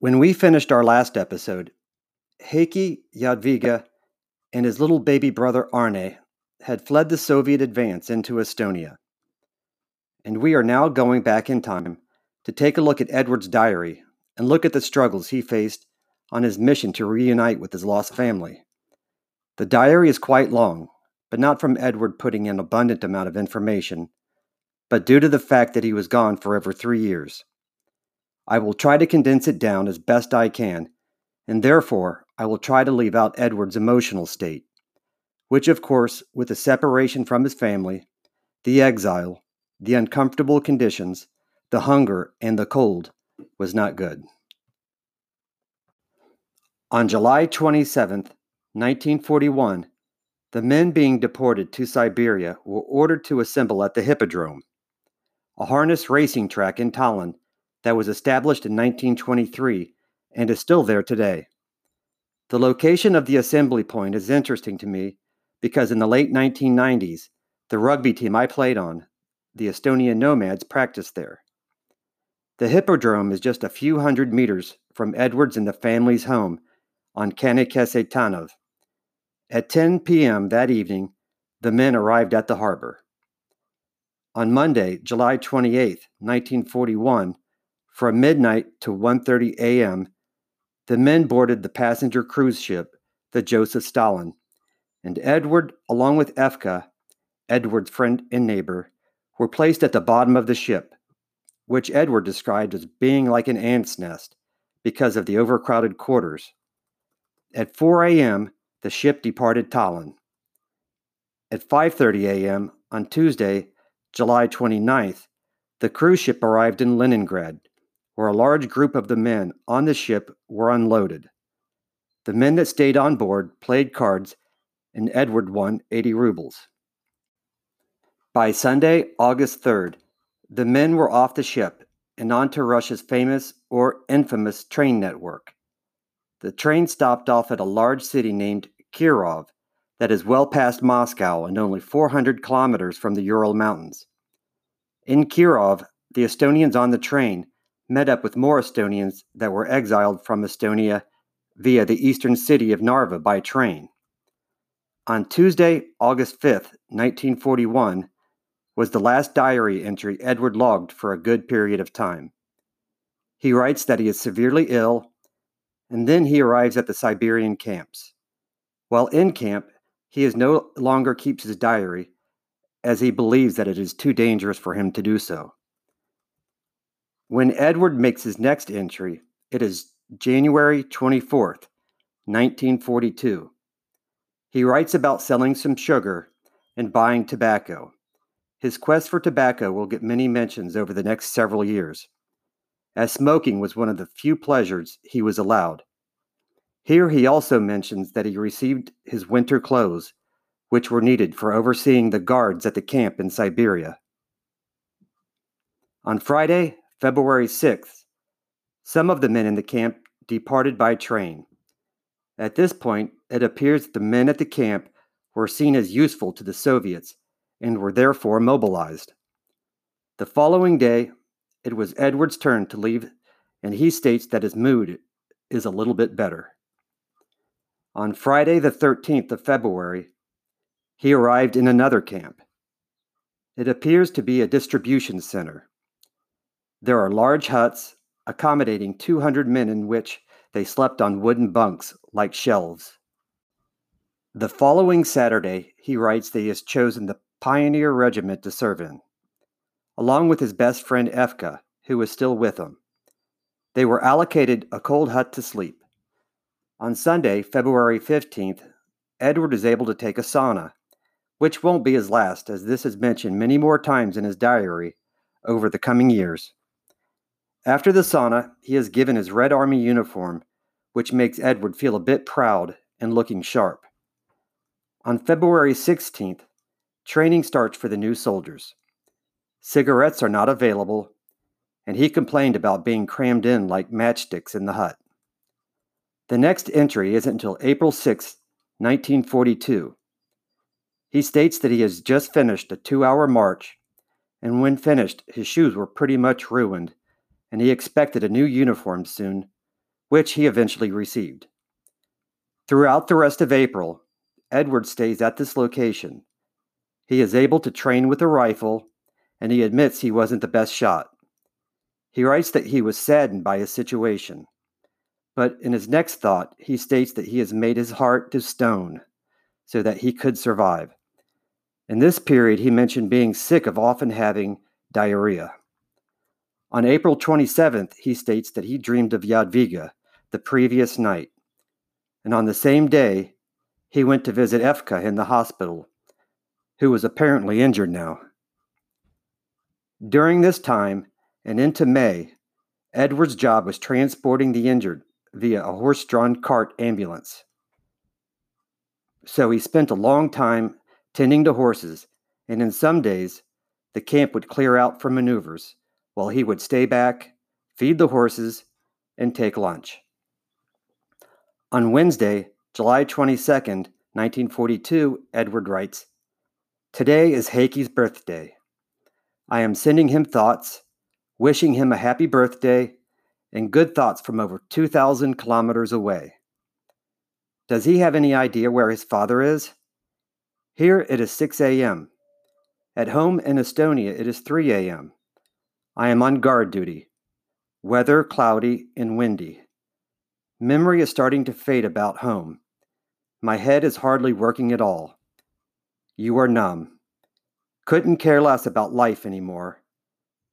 When we finished our last episode, Heikki Jadviga and his little baby brother Arne had fled the Soviet advance into Estonia. And we are now going back in time to take a look at Edward's diary and look at the struggles he faced on his mission to reunite with his lost family. The diary is quite long, but not from Edward putting in abundant amount of information, but due to the fact that he was gone for over three years. I will try to condense it down as best I can, and therefore I will try to leave out Edward's emotional state, which, of course, with the separation from his family, the exile, the uncomfortable conditions, the hunger, and the cold, was not good. On July 27, 1941, the men being deported to Siberia were ordered to assemble at the Hippodrome, a harness racing track in Tallinn that was established in 1923 and is still there today. The location of the assembly point is interesting to me because in the late 1990s, the rugby team I played on, the Estonian Nomads, practiced there. The Hippodrome is just a few hundred meters from Edwards and the family's home on Kanekese Tanava. At 10 p.m. that evening, the men arrived at the harbor. On Monday, July 28, 1941, from midnight to 1:30 a.m., the men boarded the passenger cruise ship, the Joseph Stalin, and Edward, along with Efka, Edward's friend and neighbor, were placed at the bottom of the ship, which Edward described as being like an ant's nest because of the overcrowded quarters. At 4 a.m., the ship departed Tallinn. At 5:30 a.m. on Tuesday, July 29th, the cruise ship arrived in Leningrad, where a large group of the men on the ship were unloaded. The men that stayed on board played cards, and Edward won 80 rubles. By Sunday, August 3rd, the men were off the ship and on to Russia's famous or infamous train network. The train stopped off at a large city named Kirov that is well past Moscow and only 400 kilometers from the Ural Mountains. In Kirov, the Estonians on the train met up with more Estonians that were exiled from Estonia via the eastern city of Narva by train. On Tuesday, August 5th, 1941, was the last diary entry Edward logged for a good period of time. He writes that he is severely ill and then he arrives at the Siberian camps. While in camp, he is no longer keeps his diary, as he believes that it is too dangerous for him to do so. When Edward makes his next entry, it is January 24th, 1942. He writes about selling some sugar and buying tobacco. His quest for tobacco will get many mentions over the next several years as smoking was one of the few pleasures he was allowed. Here he also mentions that he received his winter clothes, which were needed for overseeing the guards at the camp in Siberia. On Friday, February 6th, some of the men in the camp departed by train. At this point, it appears that the men at the camp were seen as useful to the Soviets and were therefore mobilized. The following day, it was Edward's turn to leave, and he states that his mood is a little bit better. On Friday, the 13th of February, he arrived in another camp. It appears to be a distribution center. There are large huts accommodating 200 men in which they slept on wooden bunks like shelves. The following Saturday, he writes that he has chosen the Pioneer Regiment to serve in along with his best friend Efka, who was still with him. They were allocated a cold hut to sleep. On Sunday, February 15th, Edward is able to take a sauna, which won't be his last, as this is mentioned many more times in his diary over the coming years. After the sauna, he is given his Red Army uniform, which makes Edward feel a bit proud and looking sharp. On February 16th, training starts for the new soldiers. Cigarettes are not available, and he complained about being crammed in like matchsticks in the hut. The next entry isn't until April 6, 1942. He states that he has just finished a two hour march, and when finished, his shoes were pretty much ruined, and he expected a new uniform soon, which he eventually received. Throughout the rest of April, Edward stays at this location. He is able to train with a rifle, and he admits he wasn't the best shot. He writes that he was saddened by his situation, but in his next thought, he states that he has made his heart to stone so that he could survive. In this period, he mentioned being sick of often having diarrhea. On April 27th, he states that he dreamed of Jadwiga the previous night. And on the same day, he went to visit Efka in the hospital, who was apparently injured now. During this time and into May, Edward's job was transporting the injured via a horse drawn cart ambulance. So he spent a long time tending to horses, and in some days, the camp would clear out for maneuvers while he would stay back, feed the horses, and take lunch. On Wednesday, July 22, 1942, Edward writes Today is Heikki's birthday. I am sending him thoughts, wishing him a happy birthday, and good thoughts from over 2,000 kilometers away. Does he have any idea where his father is? Here it is 6 a.m. At home in Estonia it is 3 a.m. I am on guard duty. Weather cloudy and windy. Memory is starting to fade about home. My head is hardly working at all. You are numb. Couldn't care less about life anymore.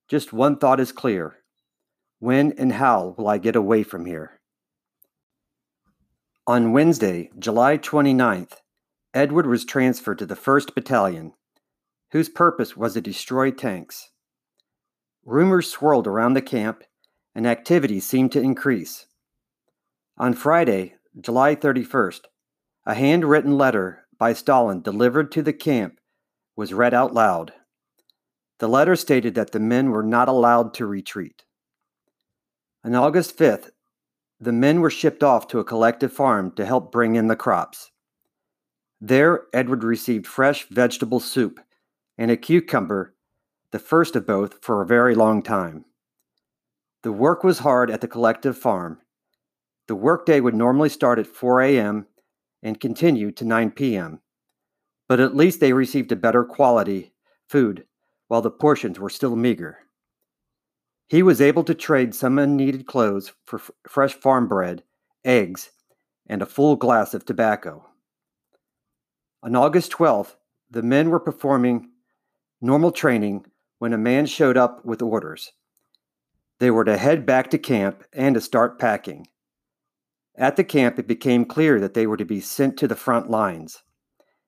Just one thought is clear. When and how will I get away from here? On Wednesday, July 29th, Edward was transferred to the 1st Battalion, whose purpose was to destroy tanks. Rumors swirled around the camp, and activity seemed to increase. On Friday, July 31st, a handwritten letter by Stalin delivered to the camp was read out loud. The letter stated that the men were not allowed to retreat. On August 5th, the men were shipped off to a collective farm to help bring in the crops. There, Edward received fresh vegetable soup and a cucumber, the first of both for a very long time. The work was hard at the collective farm. The workday would normally start at 4 a.m. and continue to 9 p.m but at least they received a better quality food while the portions were still meager. He was able to trade some unneeded clothes for f- fresh farm bread, eggs, and a full glass of tobacco. On August 12th, the men were performing normal training when a man showed up with orders. They were to head back to camp and to start packing. At the camp, it became clear that they were to be sent to the front lines.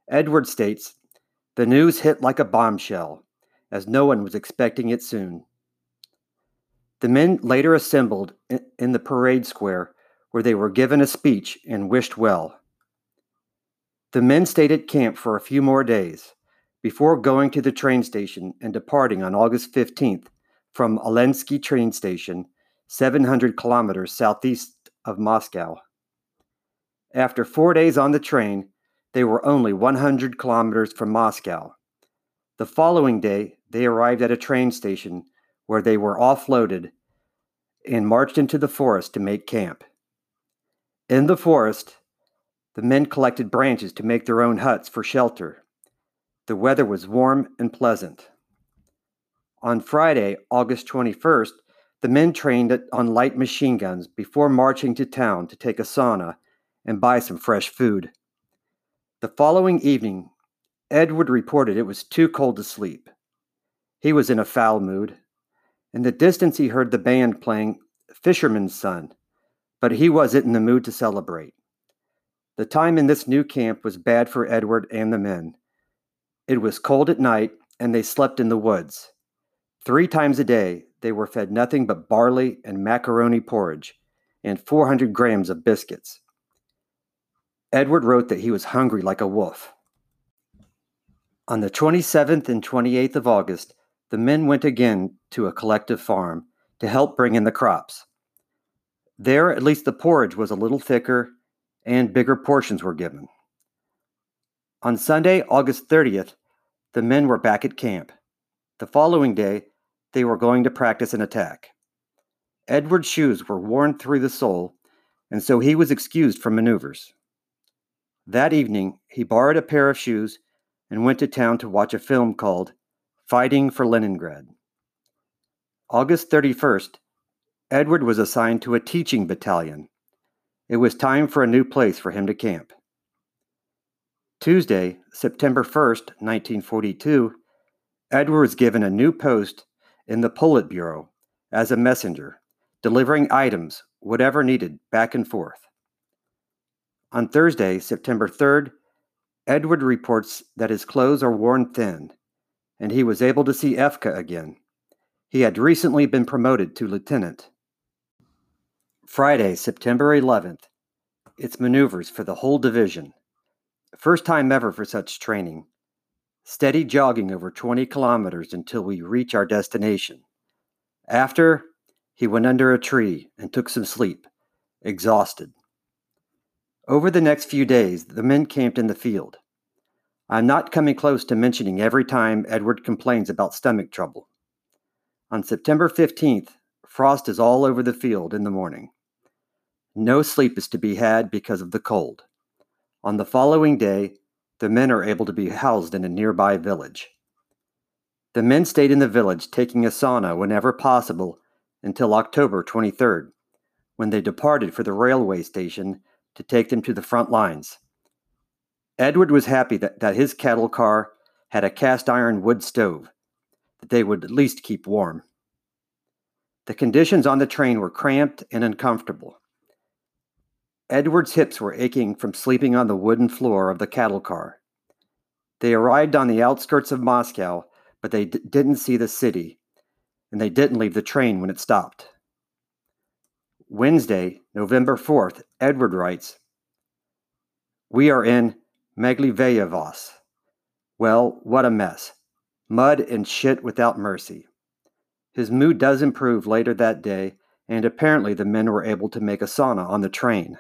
Edward states The news hit like a bombshell, as no one was expecting it soon. The men later assembled in the parade square where they were given a speech and wished well. The men stayed at camp for a few more days before going to the train station and departing on August 15th from Olensky train station, 700 kilometers southeast of Moscow. After four days on the train, they were only 100 kilometers from Moscow. The following day, they arrived at a train station where they were offloaded and marched into the forest to make camp. In the forest, the men collected branches to make their own huts for shelter. The weather was warm and pleasant. On Friday, August 21st, the men trained on light machine guns before marching to town to take a sauna and buy some fresh food. The following evening, Edward reported it was too cold to sleep. He was in a foul mood. In the distance, he heard the band playing Fisherman's Son, but he wasn't in the mood to celebrate. The time in this new camp was bad for Edward and the men. It was cold at night, and they slept in the woods. Three times a day, they were fed nothing but barley and macaroni porridge and 400 grams of biscuits. Edward wrote that he was hungry like a wolf. On the 27th and 28th of August, the men went again to a collective farm to help bring in the crops. There, at least the porridge was a little thicker and bigger portions were given. On Sunday, August 30th, the men were back at camp. The following day, they were going to practice an attack. Edward's shoes were worn through the sole, and so he was excused from maneuvers. That evening, he borrowed a pair of shoes and went to town to watch a film called Fighting for Leningrad. August 31st, Edward was assigned to a teaching battalion. It was time for a new place for him to camp. Tuesday, September 1st, 1942, Edward was given a new post in the Politburo as a messenger, delivering items, whatever needed, back and forth. On Thursday, September 3rd, Edward reports that his clothes are worn thin, and he was able to see Efka again. He had recently been promoted to lieutenant. Friday, September 11th. It's maneuvers for the whole division. First time ever for such training. Steady jogging over 20 kilometers until we reach our destination. After, he went under a tree and took some sleep, exhausted. Over the next few days, the men camped in the field. I'm not coming close to mentioning every time Edward complains about stomach trouble. On September 15th, frost is all over the field in the morning. No sleep is to be had because of the cold. On the following day, the men are able to be housed in a nearby village. The men stayed in the village taking a sauna whenever possible until October 23rd, when they departed for the railway station to take them to the front lines. Edward was happy that, that his cattle car had a cast iron wood stove that they would at least keep warm. The conditions on the train were cramped and uncomfortable. Edward's hips were aching from sleeping on the wooden floor of the cattle car. They arrived on the outskirts of Moscow, but they d- didn't see the city, and they didn't leave the train when it stopped. Wednesday, November 4th, Edward writes We are in Magliveyevos. Well, what a mess. Mud and shit without mercy. His mood does improve later that day, and apparently the men were able to make a sauna on the train.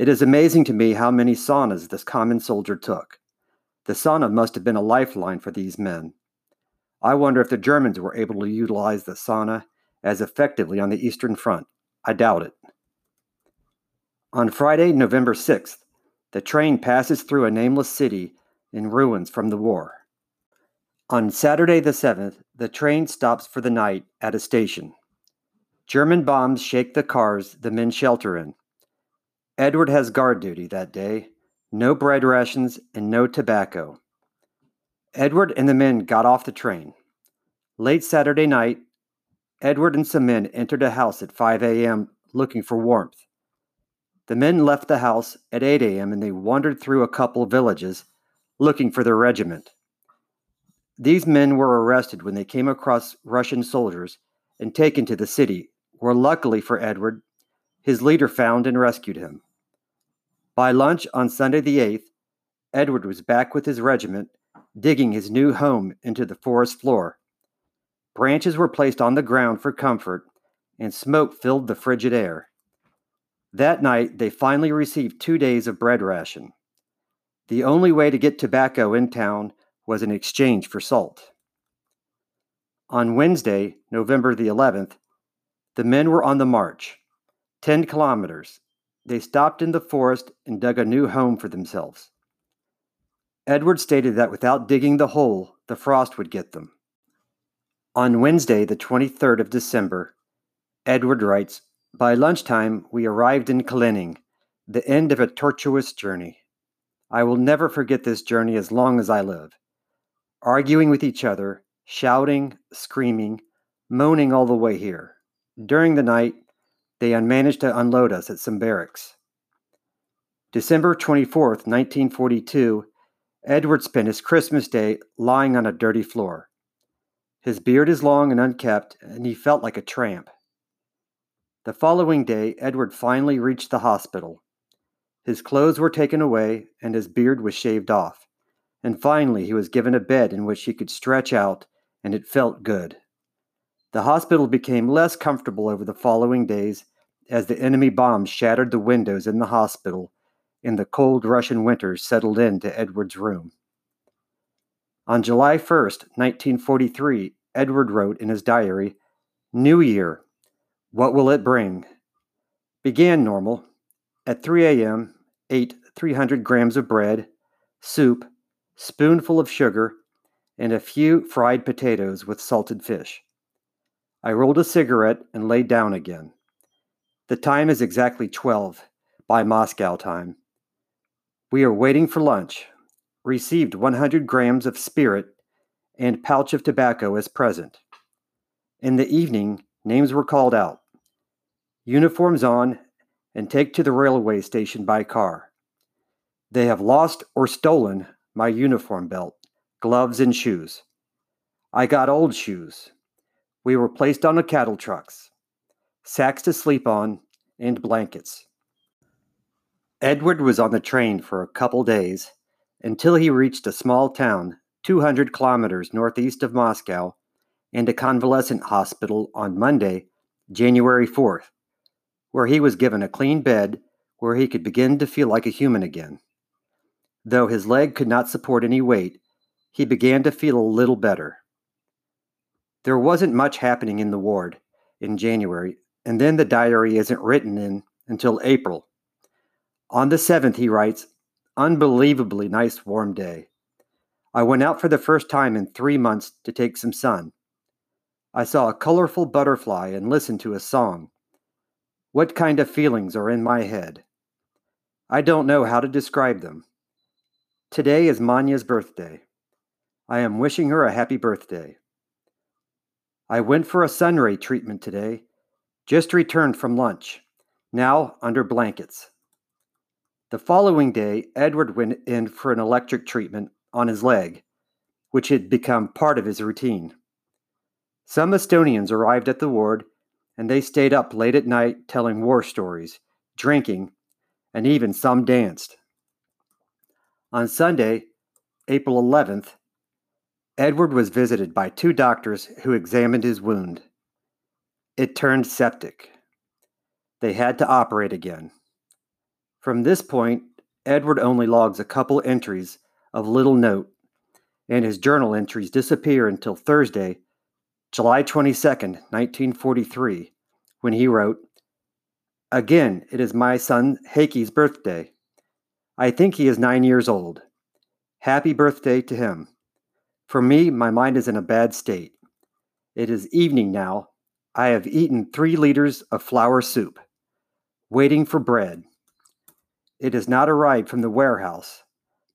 It is amazing to me how many saunas this common soldier took. The sauna must have been a lifeline for these men. I wonder if the Germans were able to utilize the sauna as effectively on the Eastern Front. I doubt it. On Friday, November 6th, the train passes through a nameless city in ruins from the war. On Saturday the 7th, the train stops for the night at a station. German bombs shake the cars the men shelter in. Edward has guard duty that day, no bread rations, and no tobacco. Edward and the men got off the train. Late Saturday night, Edward and some men entered a house at 5 a.m. looking for warmth. The men left the house at 8 a.m. and they wandered through a couple villages looking for their regiment. These men were arrested when they came across Russian soldiers and taken to the city, where luckily for Edward, his leader found and rescued him. By lunch on Sunday the 8th, Edward was back with his regiment, digging his new home into the forest floor. Branches were placed on the ground for comfort, and smoke filled the frigid air. That night, they finally received two days of bread ration. The only way to get tobacco in town was in exchange for salt. On Wednesday, November the 11th, the men were on the march, 10 kilometers. They stopped in the forest and dug a new home for themselves. Edward stated that without digging the hole, the frost would get them. On Wednesday, the 23rd of December, Edward writes By lunchtime, we arrived in Kalinin, the end of a tortuous journey. I will never forget this journey as long as I live arguing with each other, shouting, screaming, moaning all the way here. During the night, they managed to unload us at some barracks. December 24th, 1942, Edward spent his Christmas day lying on a dirty floor. His beard is long and unkempt, and he felt like a tramp. The following day, Edward finally reached the hospital. His clothes were taken away, and his beard was shaved off and finally he was given a bed in which he could stretch out, and it felt good. The hospital became less comfortable over the following days as the enemy bombs shattered the windows in the hospital and the cold Russian winter settled into Edward's room. On July 1st, 1943, Edward wrote in his diary, New Year, what will it bring? Began normal. At 3 a.m., ate 300 grams of bread, soup, spoonful of sugar, and a few fried potatoes with salted fish. I rolled a cigarette and lay down again. The time is exactly 12 by Moscow time. We are waiting for lunch. Received 100 grams of spirit and pouch of tobacco as present. In the evening, names were called out. Uniforms on and take to the railway station by car. They have lost or stolen my uniform belt, gloves, and shoes. I got old shoes. We were placed on the cattle trucks, sacks to sleep on, and blankets. Edward was on the train for a couple days until he reached a small town 200 kilometers northeast of Moscow and a convalescent hospital on Monday, January 4th, where he was given a clean bed where he could begin to feel like a human again. Though his leg could not support any weight, he began to feel a little better. There wasn't much happening in the ward in January, and then the diary isn't written in until April on the 7th, he writes, Unbelievably nice warm day. I went out for the first time in three months to take some sun. I saw a colorful butterfly and listened to a song. What kind of feelings are in my head? I don't know how to describe them. Today is Manya's birthday. I am wishing her a happy birthday. I went for a sunray treatment today. Just returned from lunch. Now under blankets. The following day, Edward went in for an electric treatment on his leg, which had become part of his routine. Some Estonians arrived at the ward, and they stayed up late at night telling war stories, drinking, and even some danced. On Sunday, April 11th, Edward was visited by two doctors who examined his wound. It turned septic. They had to operate again. From this point, Edward only logs a couple entries of little note, and his journal entries disappear until Thursday, July 22, 1943, when he wrote, Again, it is my son Heikki's birthday. I think he is nine years old. Happy birthday to him. For me, my mind is in a bad state. It is evening now. I have eaten three liters of flour soup, waiting for bread. It has not arrived from the warehouse.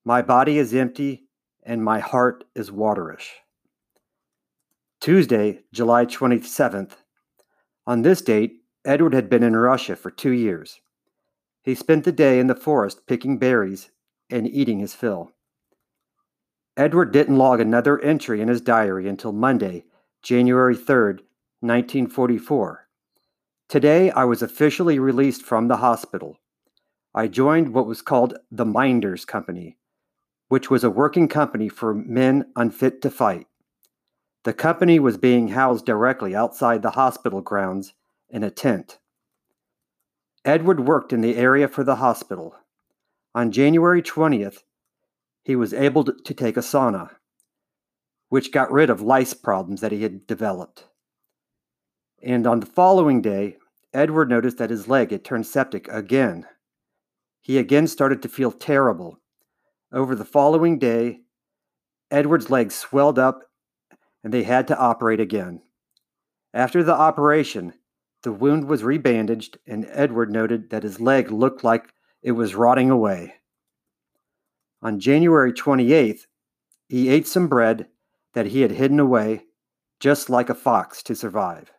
My body is empty, and my heart is waterish. Tuesday, July 27th. On this date, Edward had been in Russia for two years. He spent the day in the forest picking berries and eating his fill. Edward didn't log another entry in his diary until Monday, January 3rd, 1944. Today, I was officially released from the hospital. I joined what was called the Minders Company, which was a working company for men unfit to fight. The company was being housed directly outside the hospital grounds in a tent. Edward worked in the area for the hospital. On January 20th, he was able to take a sauna, which got rid of lice problems that he had developed. And on the following day, Edward noticed that his leg had turned septic again he again started to feel terrible. Over the following day, Edward's leg swelled up and they had to operate again. After the operation, the wound was rebandaged, and Edward noted that his leg looked like it was rotting away. On January 28th, he ate some bread that he had hidden away, just like a fox, to survive.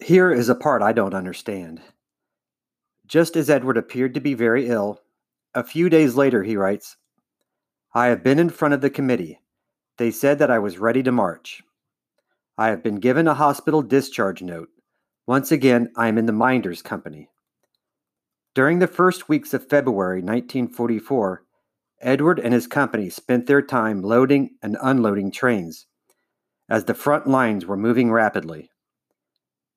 Here is a part I don't understand. Just as Edward appeared to be very ill, a few days later he writes, I have been in front of the committee. They said that I was ready to march. I have been given a hospital discharge note. Once again, I am in the Minders Company. During the first weeks of February 1944, Edward and his company spent their time loading and unloading trains as the front lines were moving rapidly.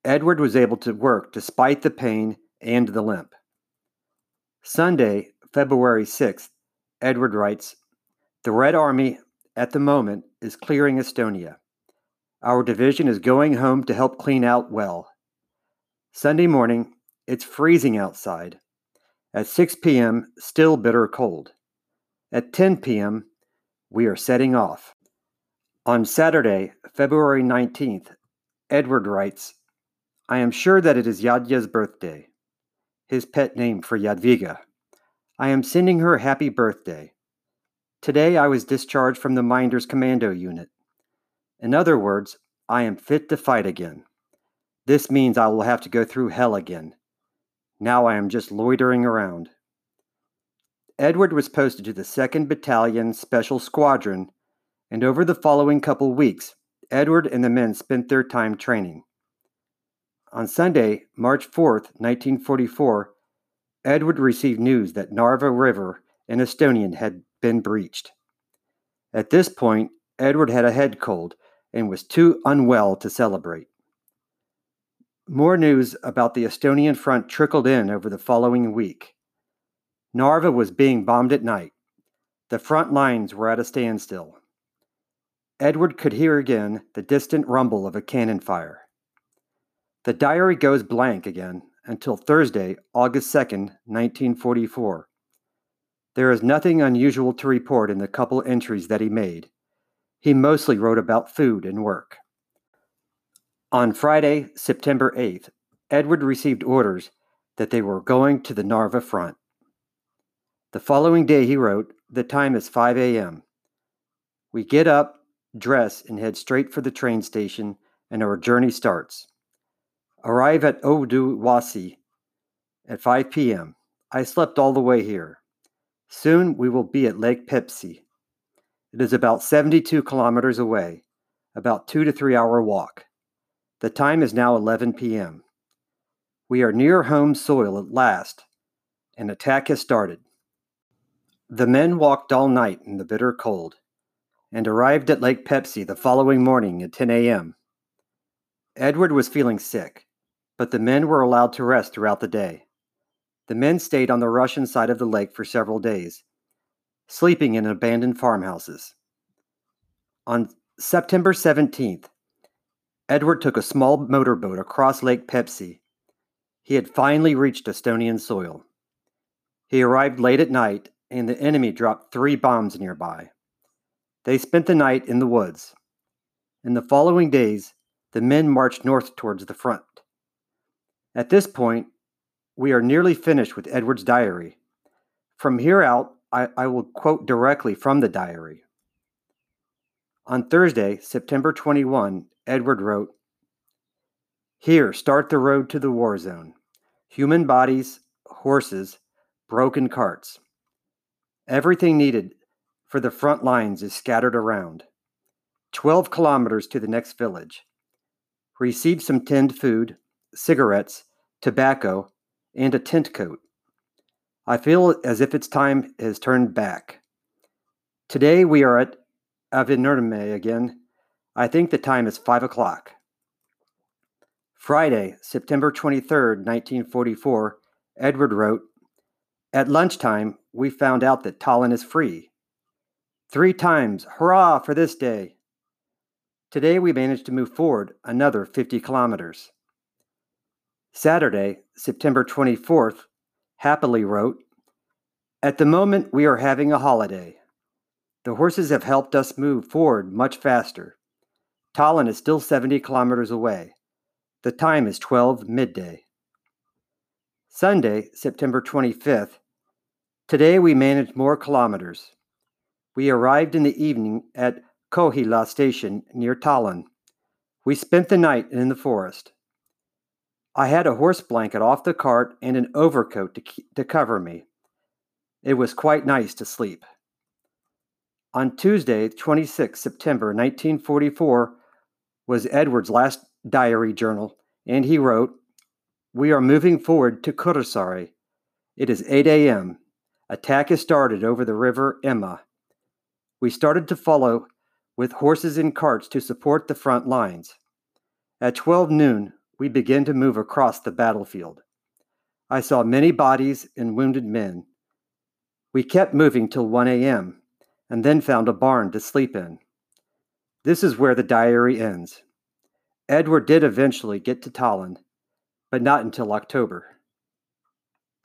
Edward was able to work despite the pain and the limp. Sunday, February 6th, Edward writes The Red Army, at the moment, is clearing Estonia. Our division is going home to help clean out well. Sunday morning, it's freezing outside. At 6 p.m., still bitter cold. At 10 p.m., we are setting off. On Saturday, February 19th, Edward writes, I am sure that it is Yadya's birthday, his pet name for Yadviga. I am sending her happy birthday. Today I was discharged from the Minders Commando Unit. In other words, I am fit to fight again. This means I will have to go through hell again. Now I am just loitering around. Edward was posted to the 2nd Battalion Special Squadron, and over the following couple weeks, Edward and the men spent their time training. On Sunday, March 4th, 1944, Edward received news that Narva River in Estonian had been breached. At this point, Edward had a head cold and was too unwell to celebrate. More news about the Estonian front trickled in over the following week. Narva was being bombed at night. The front lines were at a standstill. Edward could hear again the distant rumble of a cannon fire. The diary goes blank again until Thursday, August 2nd, 1944. There is nothing unusual to report in the couple entries that he made. He mostly wrote about food and work. On Friday, September 8th, Edward received orders that they were going to the Narva front. The following day, he wrote, The time is 5 a.m. We get up, dress, and head straight for the train station, and our journey starts. Arrive at Oudouwassi at 5 p.m. I slept all the way here. Soon we will be at Lake Peipsi. It is about 72 kilometers away, about two to three hour walk. The time is now 11 p.m. We are near home soil at last. An attack has started. The men walked all night in the bitter cold and arrived at Lake Peipsi the following morning at 10 a.m. Edward was feeling sick, but the men were allowed to rest throughout the day. The men stayed on the Russian side of the lake for several days, sleeping in abandoned farmhouses. On September 17th, Edward took a small motorboat across Lake Peipsi. He had finally reached Estonian soil. He arrived late at night and the enemy dropped three bombs nearby. They spent the night in the woods. In the following days, the men marched north towards the front. At this point, we are nearly finished with Edward's diary. From here out, I, I will quote directly from the diary. On Thursday, September 21, Edward wrote Here, start the road to the war zone. Human bodies, horses, broken carts. Everything needed for the front lines is scattered around. 12 kilometers to the next village. Receive some tinned food, cigarettes, tobacco, and a tent coat. I feel as if its time has turned back. Today we are at Avinurme again. I think the time is 5 o'clock. Friday, September 23rd, 1944, Edward wrote, At lunchtime, we found out that Tallinn is free. Three times, hurrah for this day! Today we managed to move forward another 50 kilometers. Saturday, September 24th, happily wrote, At the moment we are having a holiday. The horses have helped us move forward much faster. Tallinn is still 70 kilometers away. The time is 12 midday. Sunday, September 25th, Today we managed more kilometers. We arrived in the evening at Kohila station near Tallinn. We spent the night in the forest. I had a horse blanket off the cart and an overcoat to, to cover me. It was quite nice to sleep. On Tuesday, 26 September 1944, was Edward's last diary journal, and he wrote, We are moving forward to Kuressaare. It is 8 a.m. Attack has started over the river Emma. We started to follow with horses and carts to support the front lines. At 12 noon, we began to move across the battlefield. I saw many bodies and wounded men. We kept moving till 1 a.m. and then found a barn to sleep in. This is where the diary ends. Edward did eventually get to Tallinn, but not until October.